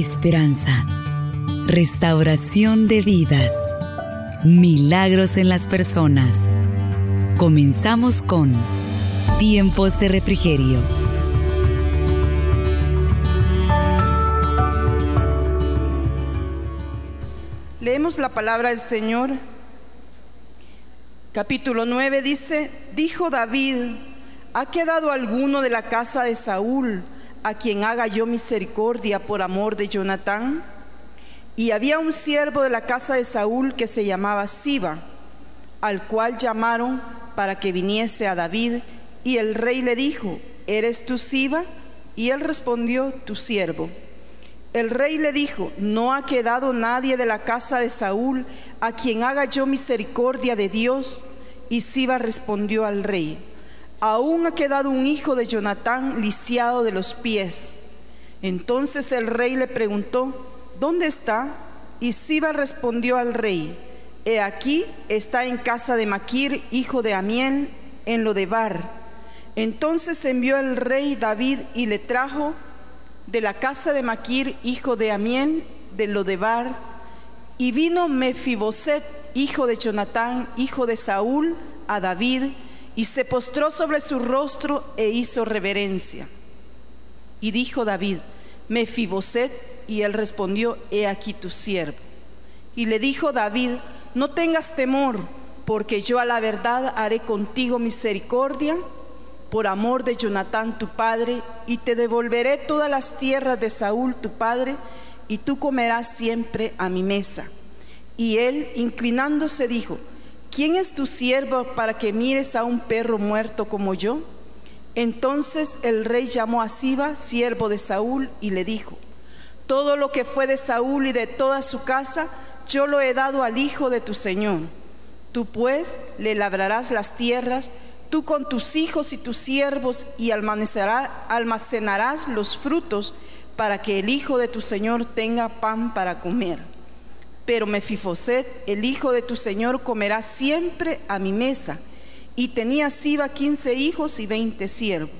esperanza, restauración de vidas, milagros en las personas. Comenzamos con Tiempos de Refrigerio. Leemos la palabra del Señor. Capítulo 9 dice, dijo David, ¿ha quedado alguno de la casa de Saúl? A quien haga yo misericordia por amor de Jonatán. Y había un siervo de la casa de Saúl que se llamaba Siba, al cual llamaron para que viniese a David. Y el rey le dijo, ¿eres tú Siba? Y él respondió, tu siervo. El rey le dijo, no ha quedado nadie de la casa de Saúl a quien haga yo misericordia de Dios. Y Siba respondió al rey, aún ha quedado un hijo de Jonatán lisiado de los pies. Entonces el rey le preguntó, ¿dónde está? Y Siba respondió al rey, he aquí está en casa de Maquir, hijo de Amiel, en Lodebar. Entonces envió el rey David y le trajo de la casa de Maquir, hijo de Amiel, de Lodebar, y vino Mefiboset, hijo de Jonatán, hijo de Saúl, a David, y se postró sobre su rostro e hizo reverencia. Y dijo David, Mefiboset, y él respondió, he aquí tu siervo. Y le dijo David, no tengas temor, porque yo a la verdad haré contigo misericordia por amor de Jonatán tu padre, y te devolveré todas las tierras de Saúl tu padre, y tú comerás siempre a mi mesa. Y él, inclinándose, dijo, ¿quién es tu siervo para que mires a un perro muerto como yo? Entonces el rey llamó a Siba, siervo de Saúl, y le dijo, todo lo que fue de Saúl y de toda su casa, yo lo he dado al hijo de tu Señor. Tú pues le labrarás las tierras, tú con tus hijos y tus siervos, y almacenarás los frutos para que el hijo de tu Señor tenga pan para comer pero Mefifoset, el hijo de tu señor, comerá siempre a mi mesa. Y tenía Siba quince hijos y veinte siervos.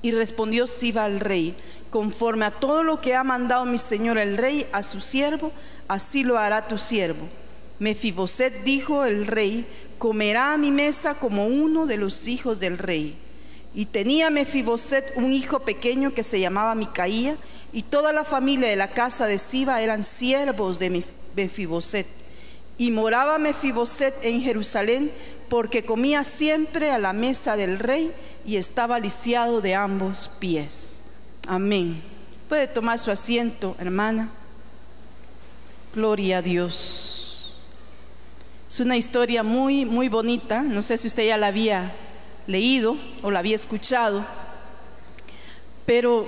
Y respondió Siba al rey, conforme a todo lo que ha mandado mi señor el rey a su siervo, así lo hará tu siervo. Mefiboset dijo el rey, comerá a mi mesa como uno de los hijos del rey. Y tenía Mefiboset un hijo pequeño que se llamaba Micaía, y toda la familia de la casa de Siba eran siervos de Mefiboset. Y moraba Mefiboset en Jerusalén porque comía siempre a la mesa del rey y estaba lisiado de ambos pies. Amén. Puede tomar su asiento, hermana. Gloria a Dios. Es una historia muy, muy bonita. No sé si usted ya la había leído o la había escuchado, pero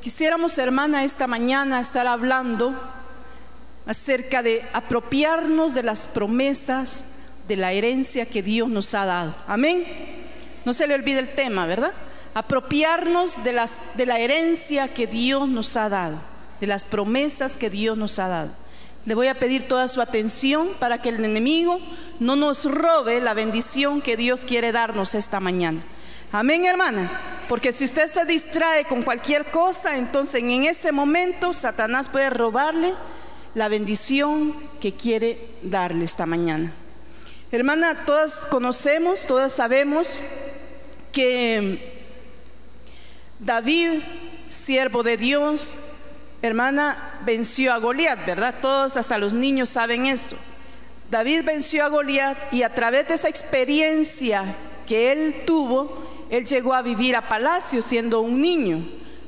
Quisiéramos, hermana, esta mañana estar hablando acerca de apropiarnos de las promesas de la herencia que Dios nos ha dado. Amén. No se le olvide el tema, ¿verdad? Apropiarnos de, las, de la herencia que Dios nos ha dado, de las promesas que Dios nos ha dado. Le voy a pedir toda su atención para que el enemigo no nos robe la bendición que Dios quiere darnos esta mañana. Amén, hermana. Porque si usted se distrae con cualquier cosa, entonces en ese momento Satanás puede robarle la bendición que quiere darle esta mañana. Hermana, todas conocemos, todas sabemos que David, siervo de Dios, hermana, venció a Goliat, ¿verdad? Todos, hasta los niños saben esto. David venció a Goliat y a través de esa experiencia que él tuvo, él llegó a vivir a palacio siendo un niño.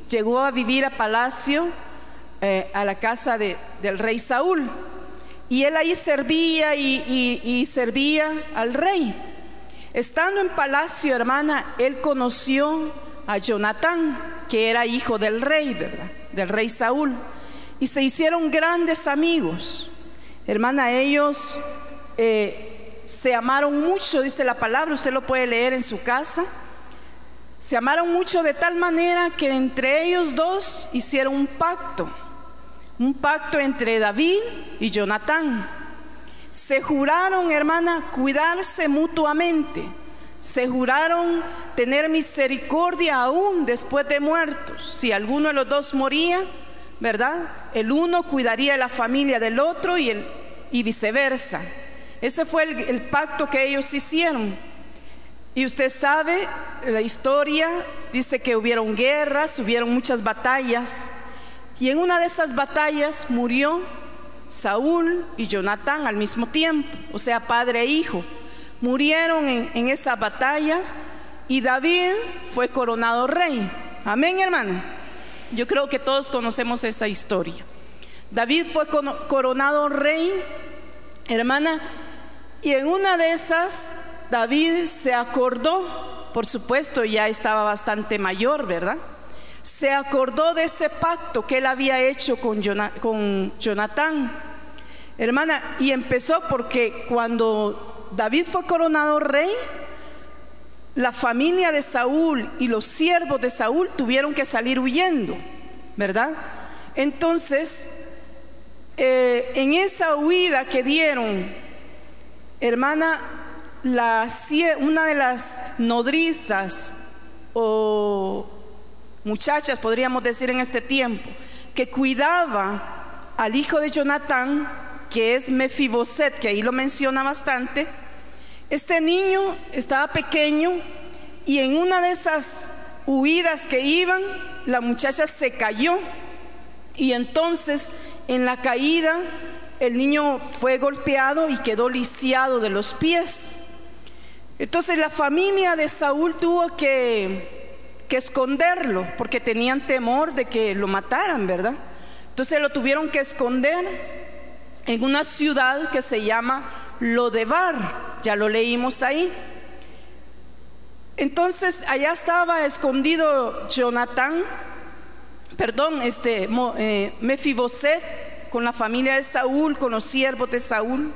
Llegó a vivir a palacio, eh, a la casa del rey Saúl. Y él ahí servía y, servía al rey. Estando en palacio, hermana, él conoció a Jonatán, que era hijo del rey, ¿verdad? Del rey Saúl. Y se hicieron grandes amigos. Hermana, ellos eh, se amaron mucho, dice la palabra, usted lo puede leer en su casa. Se amaron mucho de tal manera que entre ellos dos hicieron un pacto, un pacto entre David y Jonatán. Se juraron, hermana, cuidarse mutuamente. Se juraron tener misericordia aún después de muertos. Si alguno de los dos moría, ¿verdad? El uno cuidaría la familia del otro y, viceversa. Ese fue el pacto que ellos hicieron. Y usted sabe, la historia dice que hubieron guerras, hubieron muchas batallas. Y en una de esas batallas murió Saúl y Jonatán al mismo tiempo, o sea, padre e hijo. Murieron en, esas batallas y David fue coronado rey. Amén, hermana. Yo creo que todos conocemos esta historia. David fue coronado rey, hermana, y en una de esas David se acordó, por supuesto ya estaba bastante mayor, ¿verdad? Se acordó de ese pacto que él había hecho con, Jonatán. Hermana, y empezó porque cuando David fue coronado rey, la familia de Saúl y los siervos de Saúl tuvieron que salir huyendo, ¿verdad? Entonces, eh, en esa huida que dieron, hermana, una de las nodrizas o muchachas, podríamos decir en este tiempo, que cuidaba al hijo de Jonatán, que es Mefiboset, que ahí lo menciona bastante, este niño estaba pequeño y en una de esas huidas que iban, la muchacha se cayó y entonces en la caída el niño fue golpeado y quedó lisiado de los pies. Entonces la familia de Saúl tuvo que, esconderlo porque tenían temor de que lo mataran, ¿verdad? Entonces lo tuvieron que esconder en una ciudad que se llama Lodebar, ya lo leímos ahí. Entonces allá estaba escondido Jonatán, perdón, este eh, Mefiboset con la familia de Saúl, con los siervos de Saúl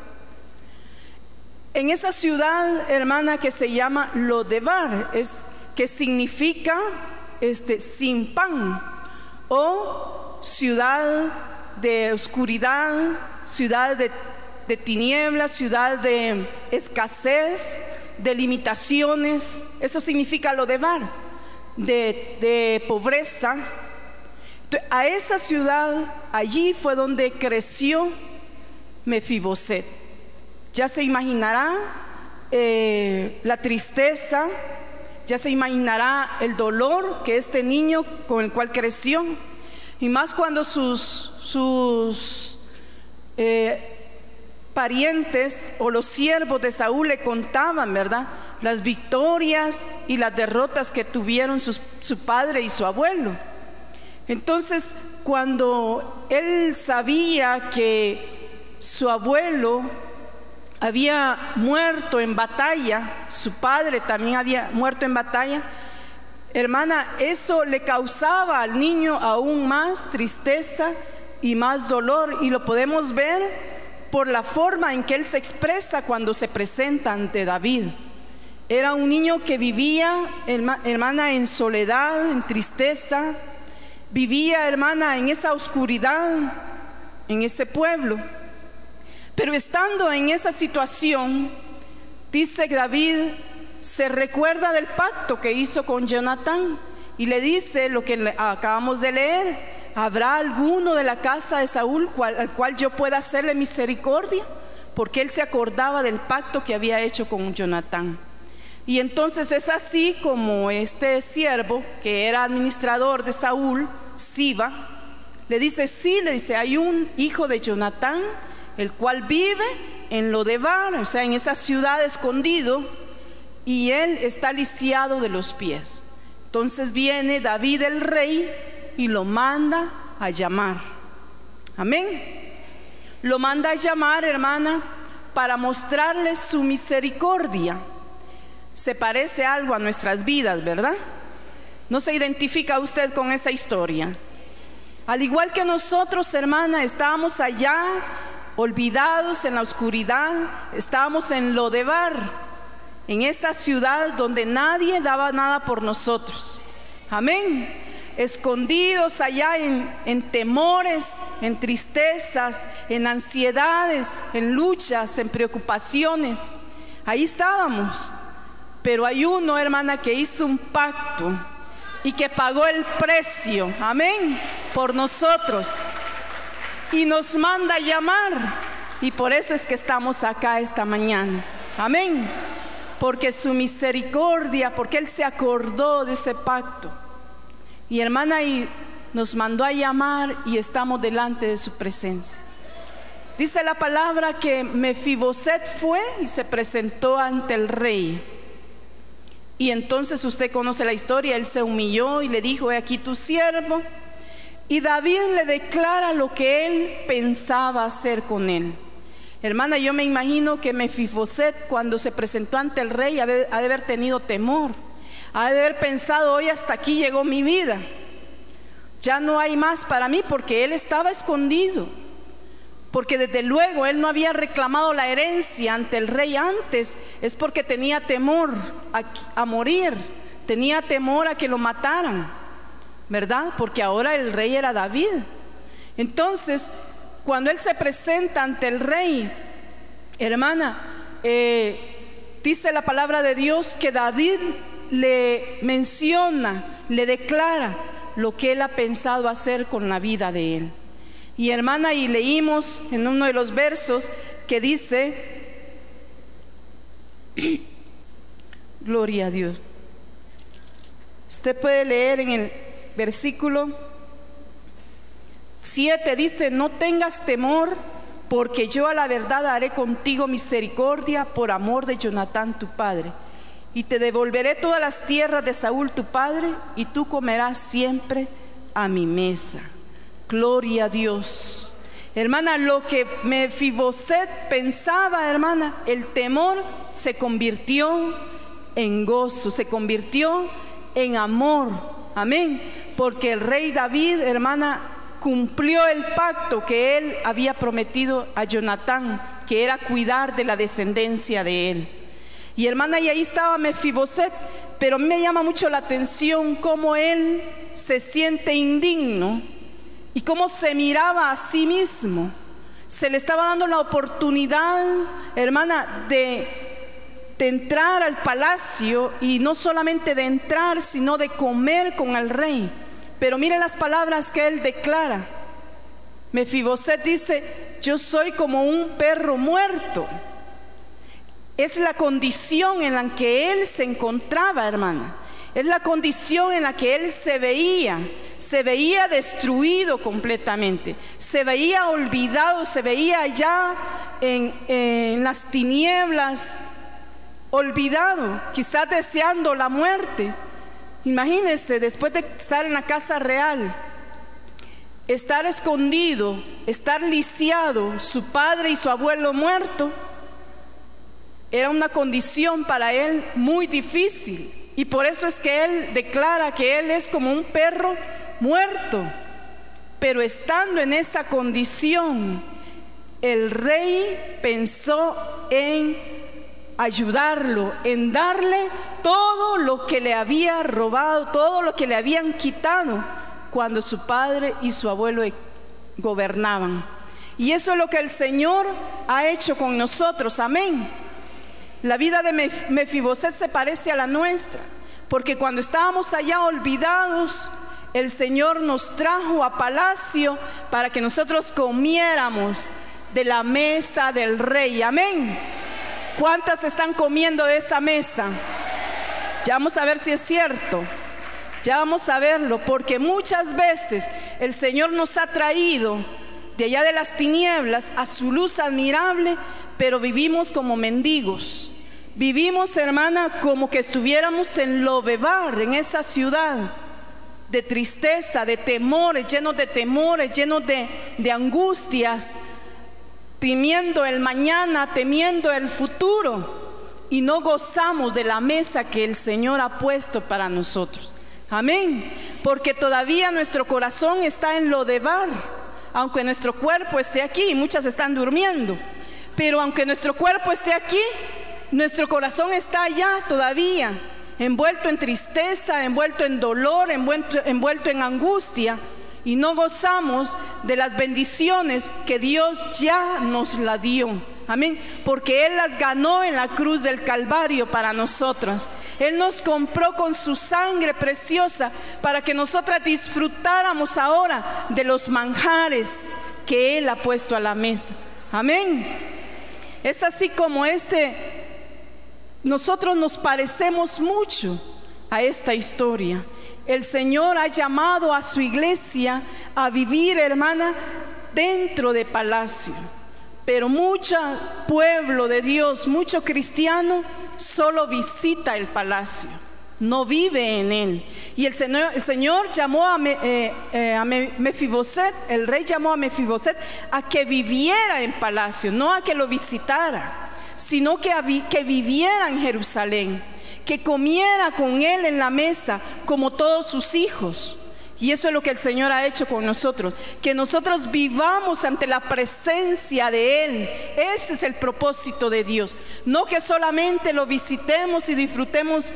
en esa ciudad, hermana, que se llama Lodebar, es, que significa este, sin pan, o ciudad de oscuridad, ciudad de, tinieblas, ciudad de escasez, de limitaciones. Eso significa Lodebar, de, de pobreza. A esa ciudad, allí fue donde creció Mefiboset. Ya se imaginará eh, la tristeza, ya se imaginará el dolor que este niño con el cual creció. Y más cuando sus, eh, parientes o los siervos de Saúl le contaban, ¿verdad? Las victorias y las derrotas que tuvieron su padre y su abuelo. Entonces, cuando él sabía que su abuelo había muerto en batalla, su padre también había muerto en batalla, hermana, eso le causaba al niño aún más tristeza y más dolor y lo podemos ver por la forma en que él se expresa cuando se presenta ante David. Era un niño que vivía, hermana, en soledad, en tristeza, vivía, hermana, en esa oscuridad, en ese pueblo. Pero estando en esa situación, dice David, se recuerda del pacto que hizo con Jonatán y le dice lo que acabamos de leer, ¿habrá alguno de la casa de Saúl al cual yo pueda hacerle misericordia? Porque él se acordaba del pacto que había hecho con Jonatán. Y entonces es así como este siervo, que era administrador de Saúl, Siba, le dice, sí, le dice, hay un hijo de Jonatán el cual vive en Lodebar, o sea, en esa ciudad escondido, y él está lisiado de los pies. Entonces viene David el rey y lo manda a llamar. Amén. Lo manda a llamar, hermana, para mostrarle su misericordia. Se parece algo a nuestras vidas, ¿verdad? ¿No se identifica usted con esa historia? Al igual que nosotros, hermana, estábamos allá olvidados en la oscuridad, estábamos en Lodebar, en esa ciudad donde nadie daba nada por nosotros. Amén. Escondidos allá en, en temores, en tristezas, en ansiedades, en luchas, en preocupaciones. Ahí estábamos. Pero hay uno, hermana, que hizo un pacto y que pagó el precio. Amén. por nosotros y nos manda llamar. Y por eso es que estamos acá esta mañana. Amén. Porque su misericordia, porque Él se acordó de ese pacto. Y hermana, y nos mandó a llamar y estamos delante de su presencia. Dice la palabra que Mefiboset fue y se presentó ante el rey. Y entonces usted conoce la historia, él se humilló y le dijo, he aquí tu siervo. Y David le declara lo que él pensaba hacer con él. Hermana, yo me imagino que Mefiboset cuando se presentó ante el rey ha de haber tenido temor, ha de haber pensado, hoy hasta aquí llegó mi vida, ya no hay más para mí porque él estaba escondido, porque desde luego él no había reclamado la herencia ante el rey antes, es porque tenía temor a morir, tenía temor a que lo mataran, ¿verdad? Porque ahora el rey era David. Entonces, cuando él se presenta ante el rey, hermana, eh, dice la palabra de Dios que David le menciona, le declara lo que él ha pensado hacer con la vida de él. Y hermana, y leímos en uno de los versos que dice, gloria a Dios. Usted puede leer en el versículo 7 dice, no tengas temor, porque yo a la verdad haré contigo misericordia por amor de Jonatán tu padre. Y te devolveré todas las tierras de Saúl tu padre, y tú comerás siempre a mi mesa. Gloria a Dios. Hermana, lo que Mefiboset pensaba, hermana, el temor se convirtió en gozo, se convirtió en amor. Amén. Porque el rey David, hermana, cumplió el pacto que él había prometido a Jonatán, que era cuidar de la descendencia de él. Y hermana, y ahí estaba Mefiboset, pero me llama mucho la atención cómo él se siente indigno y cómo se miraba a sí mismo. Se le estaba dando la oportunidad, hermana, de, de entrar al palacio y no solamente de entrar, sino de comer con el rey. Pero miren las palabras que él declara. Mefiboset dice, yo soy como un perro muerto. Es la condición en la que él se encontraba, hermana. Es la condición en la que él se veía. Se veía destruido completamente. Se veía olvidado, se veía ya en, en las tinieblas, olvidado, quizás deseando la muerte. Imagínense, después de estar en la casa real, estar escondido, estar lisiado, su padre y su abuelo muerto, era una condición para él muy difícil. Y por eso es que él declara que él es como un perro muerto. Pero estando en esa condición, el rey pensó en ayudarlo, en darle todo lo que le había robado, todo lo que le habían quitado cuando su padre y su abuelo gobernaban. Y eso es lo que el Señor ha hecho con nosotros, amén. La vida de Mefiboset se parece a la nuestra, porque cuando estábamos allá olvidados, el Señor nos trajo a palacio para que nosotros comiéramos de la mesa del rey, amén. ¿Cuántas están comiendo de esa mesa? Ya vamos a ver si es cierto. Ya vamos a verlo, porque muchas veces el Señor nos ha traído de allá de las tinieblas a su luz admirable, pero vivimos como mendigos. Vivimos, hermana, como que estuviéramos en Lobebar, en esa ciudad de tristeza, de temores, llenos de temores, llenos de, de angustias, temiendo el mañana, temiendo el futuro y no gozamos de la mesa que el Señor ha puesto para nosotros. Amén. Porque todavía nuestro corazón está en lo de bar, aunque nuestro cuerpo esté aquí, muchas están durmiendo, pero aunque nuestro cuerpo esté aquí, nuestro corazón está allá todavía, envuelto en tristeza, envuelto en dolor, envuelto, envuelto en angustia y no gozamos de las bendiciones que Dios ya nos la dio. Amén. Porque Él las ganó en la cruz del Calvario para nosotros. Él nos compró con su sangre preciosa para que nosotras disfrutáramos ahora de los manjares que Él ha puesto a la mesa. Amén. Es así como este, nosotros nos parecemos mucho a esta historia. El Señor ha llamado a su iglesia a vivir, hermana, dentro de palacio. Pero mucho pueblo de Dios, mucho cristiano, solo visita el palacio, no vive en él. Y el Señor, llamó a, eh, eh, Mefiboset, el rey llamó a Mefiboset a que viviera en palacio, no a que lo visitara, sino que, que viviera en Jerusalén, que comiera con él en la mesa como todos sus hijos. Y eso es lo que el Señor ha hecho con nosotros, que nosotros vivamos ante la presencia de Él. Ese es el propósito de Dios. No que solamente lo visitemos y disfrutemos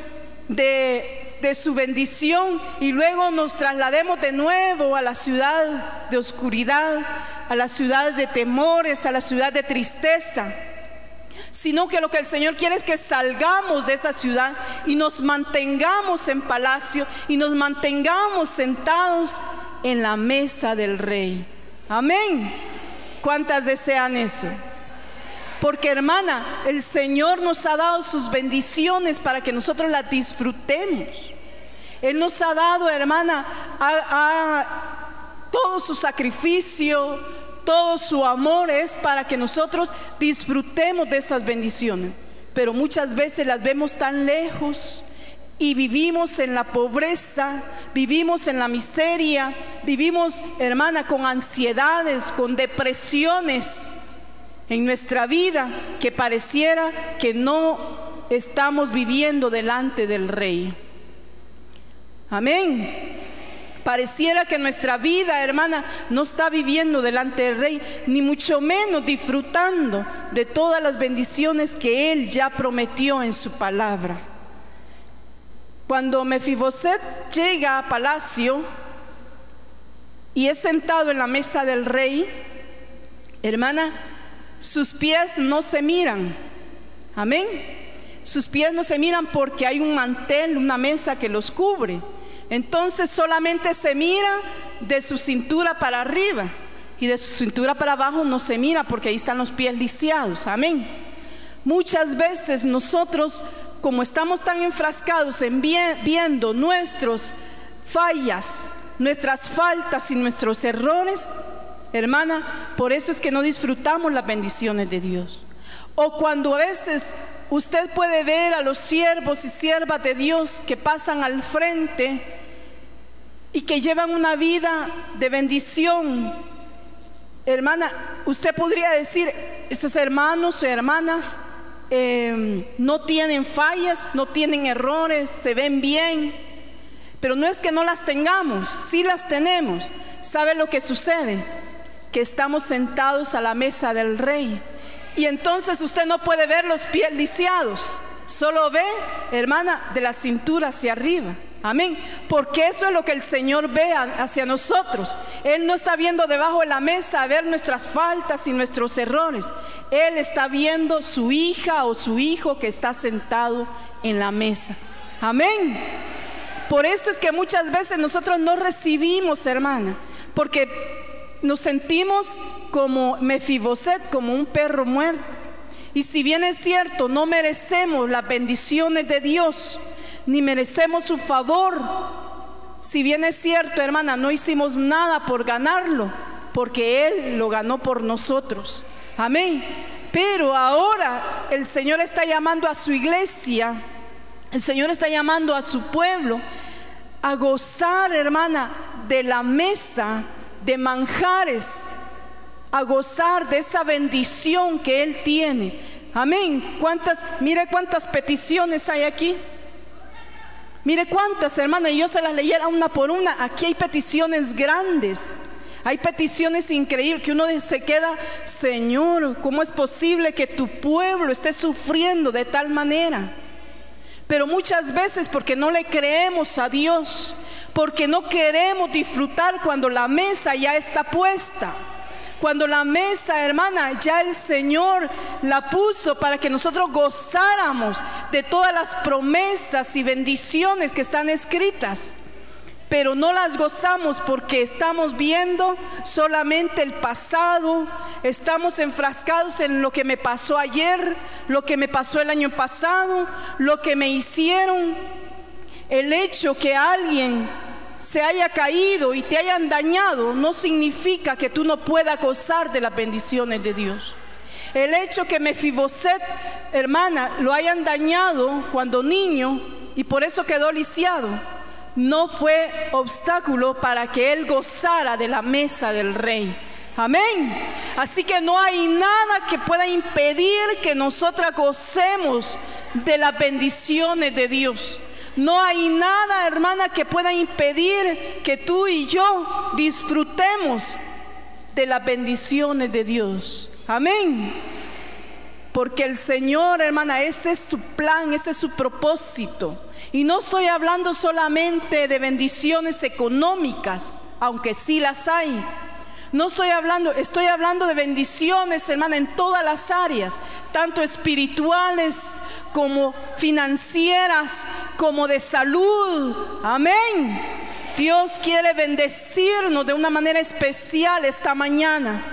de, de su bendición y luego nos traslademos de nuevo a la ciudad de oscuridad, a la ciudad de temores, a la ciudad de tristeza sino que lo que el Señor quiere es que salgamos de esa ciudad y nos mantengamos en palacio y nos mantengamos sentados en la mesa del rey. Amén. ¿Cuántas desean eso? Porque hermana, el Señor nos ha dado sus bendiciones para que nosotros las disfrutemos. Él nos ha dado, hermana, a, todo su sacrificio, todo su amor es para que nosotros disfrutemos de esas bendiciones. Pero muchas veces las vemos tan lejos y vivimos en la pobreza, vivimos en la miseria, vivimos, hermana, con ansiedades, con depresiones en nuestra vida que pareciera que no estamos viviendo delante del Rey. Amén. Pareciera que nuestra vida, hermana, no está viviendo delante del rey, ni mucho menos disfrutando de todas las bendiciones que él ya prometió en su palabra. Cuando Mefiboset llega a palacio y es sentado en la mesa del rey, hermana, sus pies no se miran. Amén. Sus pies no se miran porque hay un mantel, una mesa que los cubre. Entonces solamente se mira de su cintura para arriba y de su cintura para abajo no se mira porque ahí están los pies lisiados. Amén. Muchas veces nosotros, como estamos tan enfrascados en viendo nuestras fallas, nuestras faltas y nuestros errores, hermana, por eso es que no disfrutamos las bendiciones de Dios. O cuando a veces usted puede ver a los siervos y siervas de Dios que pasan al frente, y que llevan una vida de bendición. Hermana, usted podría decir, esos hermanos y hermanas em, no tienen fallas, no tienen errores, se ven bien, pero no es que no las tengamos, sí las tenemos. ¿Sabe lo que sucede? Que estamos sentados a la mesa del rey y entonces usted no puede ver los pies lisiados, solo ve, hermana, de la cintura hacia arriba. Amén. Porque eso es lo que el Señor ve hacia nosotros. Él no está viendo debajo de la mesa a ver nuestras faltas y nuestros errores. Él está viendo su hija o su hijo que está sentado en la mesa. Amén. Por eso es que muchas veces nosotros no recibimos, hermana, porque nos sentimos como Mefiboset, como un perro muerto. Y si bien es cierto, no merecemos las bendiciones de Dios, ni merecemos su favor. Si bien es cierto, hermana, no hicimos nada por ganarlo, porque Él lo ganó por nosotros. Amén. Pero ahora el Señor está llamando a su iglesia, el Señor está llamando a su pueblo a gozar, hermana, de la mesa de manjares, a gozar de esa bendición que Él tiene. Amén. ¿Cuántas, mire cuántas peticiones hay aquí. Mire cuántas, hermanas, y yo se las leyera una por una. Aquí hay peticiones grandes. Hay peticiones increíbles que uno se queda, Señor, ¿cómo es posible que tu pueblo esté sufriendo de tal manera? Pero muchas veces porque no le creemos a Dios, porque no queremos disfrutar cuando la mesa ya está puesta, Cuando la mesa, hermana, ya el Señor la puso para que nosotros gozáramos de todas las promesas y bendiciones que están escritas. Pero no las gozamos porque estamos viendo solamente el pasado, estamos enfrascados en lo que me pasó ayer, lo que me pasó el año pasado, lo que me hicieron, el hecho que alguien se haya caído y te hayan dañado no significa que tú no puedas gozar de las bendiciones de Dios. El hecho que Mefiboset, hermana, lo hayan dañado cuando niño y por eso quedó lisiado no fue obstáculo para que él gozara de la mesa del rey. Amén. Así que no hay nada que pueda impedir que nosotras gocemos de las bendiciones de Dios. No hay nada, hermana, que pueda impedir que tú y yo disfrutemos de las bendiciones de Dios. Amén. Porque el Señor, hermana, ese es su plan, ese es su propósito. Y no estoy hablando solamente de bendiciones económicas, aunque sí las hay. No estoy hablando, estoy hablando de bendiciones, hermana, en todas las áreas, tanto espirituales como financieras, como de salud. Amén. Dios quiere bendecirnos de una manera especial esta mañana,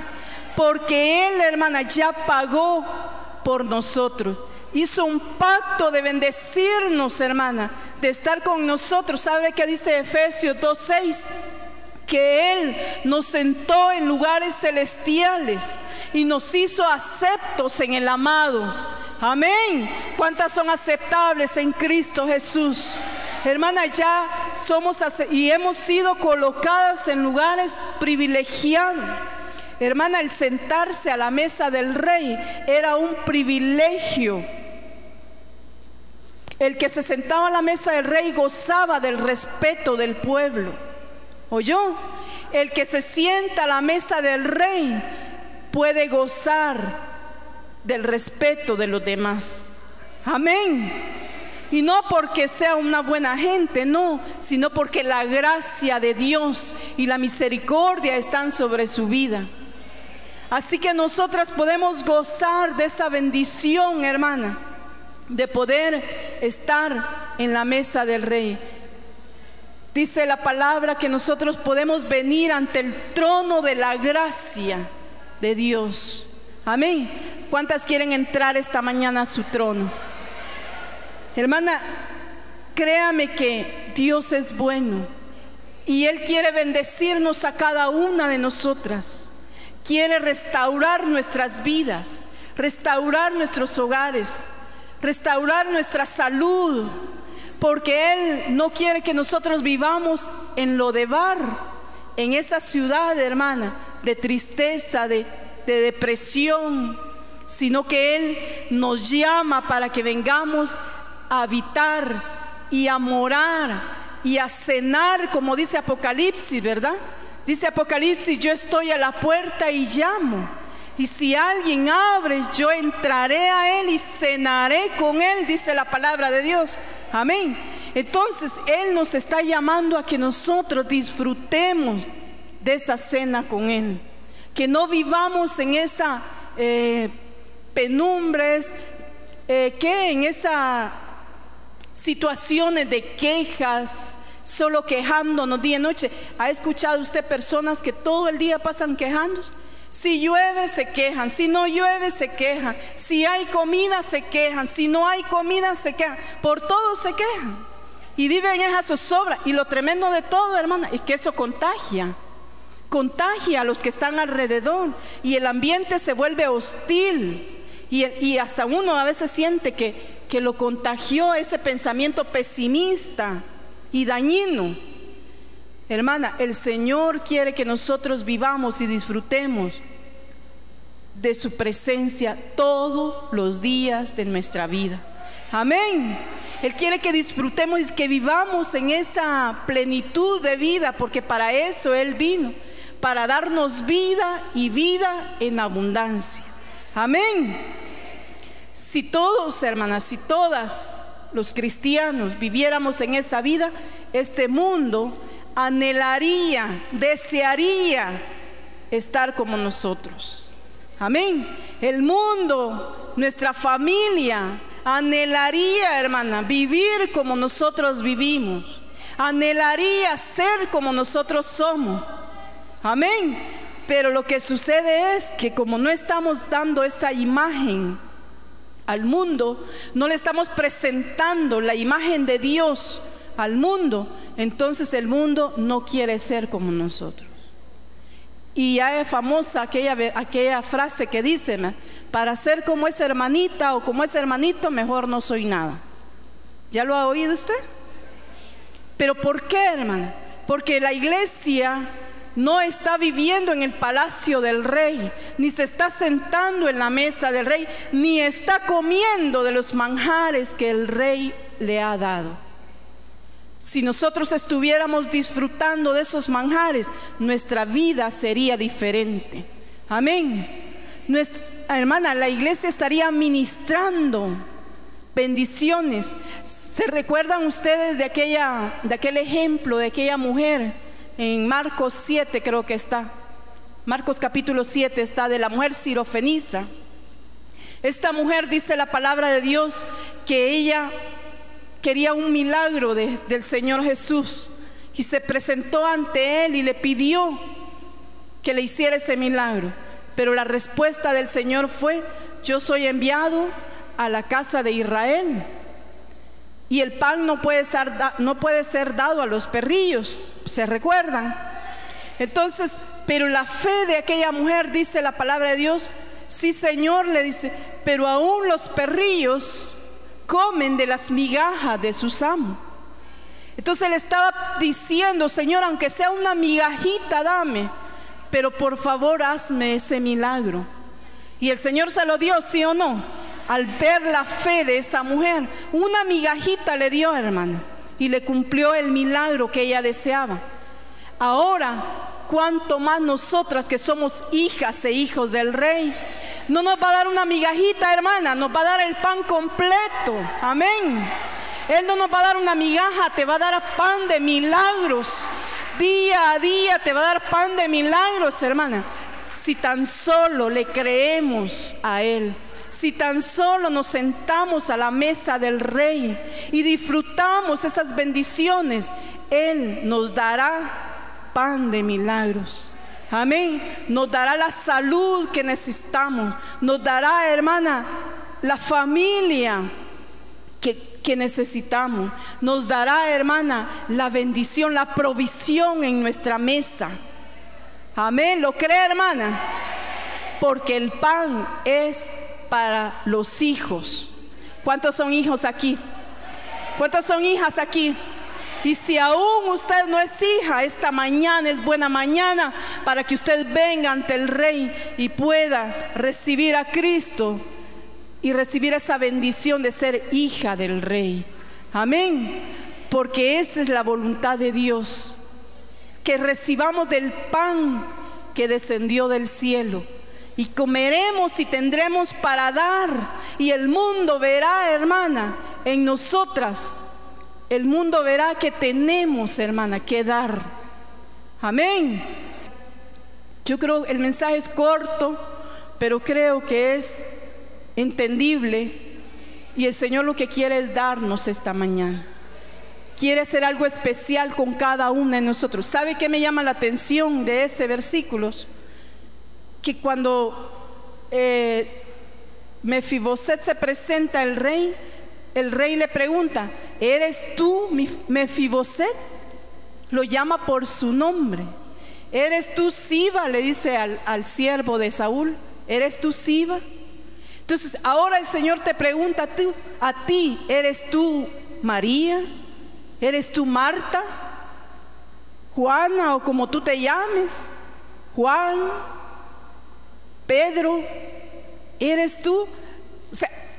porque Él, hermana, ya pagó por nosotros hizo un pacto de bendecirnos, hermana, de estar con nosotros. ¿Sabe qué dice Efesios 2.6? Que Él nos sentó en lugares celestiales y nos hizo aceptos en el amado. Amén. ¿Cuántas son aceptables en Cristo Jesús? Hermana, ya somos y hemos sido colocadas en lugares privilegiados. Hermana, el sentarse a la mesa del rey era un privilegio. El que se sentaba a la mesa del rey gozaba del respeto del pueblo. ¿Oyó? El que se sienta a la mesa del rey puede gozar del respeto de los demás. Amén. Y no porque sea una buena gente, no, sino porque la gracia de Dios y la misericordia están sobre su vida. Así que nosotras podemos gozar de esa bendición, hermana de poder estar en la mesa del rey. Dice la palabra que nosotros podemos venir ante el trono de la gracia de Dios. Amén. ¿Cuántas quieren entrar esta mañana a su trono? Hermana, créame que Dios es bueno y Él quiere bendecirnos a cada una de nosotras. Quiere restaurar nuestras vidas, restaurar nuestros hogares restaurar nuestra salud, porque Él no quiere que nosotros vivamos en lo de bar, en esa ciudad, hermana, de tristeza, de, de depresión, sino que Él nos llama para que vengamos a habitar y a morar y a cenar, como dice Apocalipsis, ¿verdad? Dice Apocalipsis, yo estoy a la puerta y llamo. Y si alguien abre, yo entraré a él y cenaré con él, dice la palabra de Dios. Amén. Entonces Él nos está llamando a que nosotros disfrutemos de esa cena con Él. Que no vivamos en esa eh, penumbres, eh, que en esas situaciones de quejas, solo quejándonos día y noche. ¿Ha escuchado usted personas que todo el día pasan quejándose? Si llueve se quejan, si no llueve se quejan, si hay comida se quejan, si no hay comida se quejan, por todo se quejan. Y viven en esa zozobra. Y lo tremendo de todo, hermana, es que eso contagia. Contagia a los que están alrededor. Y el ambiente se vuelve hostil. Y, hasta uno a veces siente que, que lo contagió ese pensamiento pesimista y dañino. Hermana, el Señor quiere que nosotros vivamos y disfrutemos de su presencia todos los días de nuestra vida. Amén. Él quiere que disfrutemos y que vivamos en esa plenitud de vida, porque para eso Él vino, para darnos vida y vida en abundancia. Amén. Si todos, hermanas, si todas los cristianos viviéramos en esa vida, este mundo anhelaría, desearía estar como nosotros. Amén. El mundo, nuestra familia, anhelaría, hermana, vivir como nosotros vivimos. Anhelaría ser como nosotros somos. Amén. Pero lo que sucede es que como no estamos dando esa imagen al mundo, no le estamos presentando la imagen de Dios al mundo, entonces el mundo no quiere ser como nosotros. Y ya es famosa aquella, aquella frase que dice, para ser como esa hermanita o como ese hermanito, mejor no soy nada. ¿Ya lo ha oído usted? Pero ¿por qué, hermana? Porque la iglesia no está viviendo en el palacio del rey, ni se está sentando en la mesa del rey, ni está comiendo de los manjares que el rey le ha dado. Si nosotros estuviéramos disfrutando de esos manjares, nuestra vida sería diferente. Amén. Nuestra, hermana, la iglesia estaría ministrando bendiciones. ¿Se recuerdan ustedes de aquella de aquel ejemplo de aquella mujer en Marcos 7 creo que está? Marcos capítulo 7 está de la mujer sirofeniza. Esta mujer dice la palabra de Dios que ella quería un milagro del Señor Jesús y se presentó ante él y le pidió que le hiciera ese milagro. Pero la respuesta del Señor fue, yo soy enviado a la casa de Israel y el pan no puede ser, no puede ser dado a los perrillos, ¿se recuerdan? Entonces, pero la fe de aquella mujer, dice la palabra de Dios, sí Señor, le dice, pero aún los perrillos comen de las migajas de sus amos. Entonces le estaba diciendo, Señor, aunque sea una migajita, dame, pero por favor hazme ese milagro. Y el Señor se lo dio, sí o no, al ver la fe de esa mujer. Una migajita le dio, hermana, y le cumplió el milagro que ella deseaba. Ahora, cuanto más nosotras que somos hijas e hijos del rey, no nos va a dar una migajita, hermana, nos va a dar el pan completo. Amén. Él no nos va a dar una migaja, te va a dar pan de milagros. Día a día te va a dar pan de milagros, hermana. Si tan solo le creemos a Él. Si tan solo nos sentamos a la mesa del rey y disfrutamos esas bendiciones, Él nos dará pan de milagros. Amén. Nos dará la salud que necesitamos. Nos dará, hermana, la familia que, que, necesitamos. Nos dará, hermana, la bendición, la provisión en nuestra mesa. Amén. ¿Lo cree, hermana? Porque el pan es para los hijos. ¿Cuántos son hijos aquí? ¿Cuántos son hijas aquí? Y si aún usted no es hija, esta mañana es buena mañana para que usted venga ante el Rey y pueda recibir a Cristo y recibir esa bendición de ser hija del Rey. Amén. Porque esa es la voluntad de Dios. Que recibamos del pan que descendió del cielo. Y comeremos y tendremos para dar. Y el mundo verá, hermana, en nosotras el mundo verá que tenemos, hermana, que dar. Amén. Yo creo el mensaje es corto, pero creo que es entendible y el Señor lo que quiere es darnos esta mañana. Quiere hacer algo especial con cada una de nosotros. ¿Sabe qué me llama la atención de ese versículo? Que cuando eh, Mefiboset se presenta al rey, el rey le pregunta, ¿eres tú Mefiboset? Lo llama por su nombre. ¿Eres tú Siba? Le dice al, al siervo de Saúl. ¿Eres tú Siba? Entonces ahora el Señor te pregunta ti, a ti, ¿eres tú María? ¿Eres tú Marta? Juana o como tú te llames, Juan, Pedro, ¿eres tú?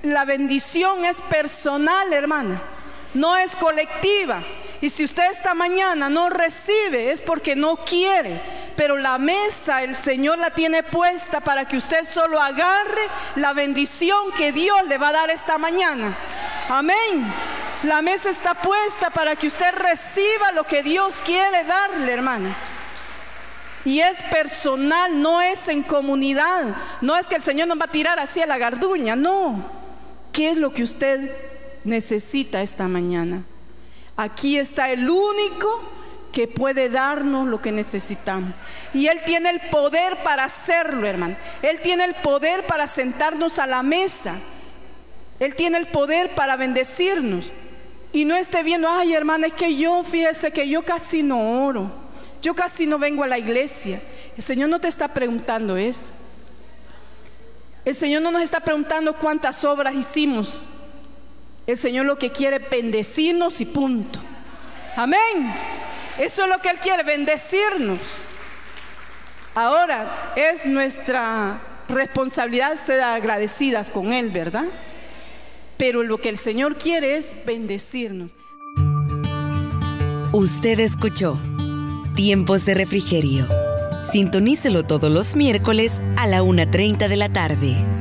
La bendición es personal, hermana, no es colectiva. Y si usted esta mañana no recibe es porque no quiere. Pero la mesa el Señor la tiene puesta para que usted solo agarre la bendición que Dios le va a dar esta mañana. Amén. La mesa está puesta para que usted reciba lo que Dios quiere darle, hermana. Y es personal, no es en comunidad. No es que el Señor nos va a tirar así a la garduña, no. ¿Qué es lo que usted necesita esta mañana? Aquí está el único que puede darnos lo que necesitamos. Y Él tiene el poder para hacerlo, hermano. Él tiene el poder para sentarnos a la mesa. Él tiene el poder para bendecirnos. Y no esté viendo, ay hermana, es que yo, fíjese que yo casi no oro. Yo casi no vengo a la iglesia. El Señor no te está preguntando eso. El Señor no nos está preguntando cuántas obras hicimos. El Señor lo que quiere es bendecirnos y punto. Amén. Eso es lo que Él quiere, bendecirnos. Ahora es nuestra responsabilidad ser agradecidas con Él, ¿verdad? Pero lo que el Señor quiere es bendecirnos. Usted escuchó Tiempos de Refrigerio. Sintonícelo todos los miércoles a la 1.30 de la tarde.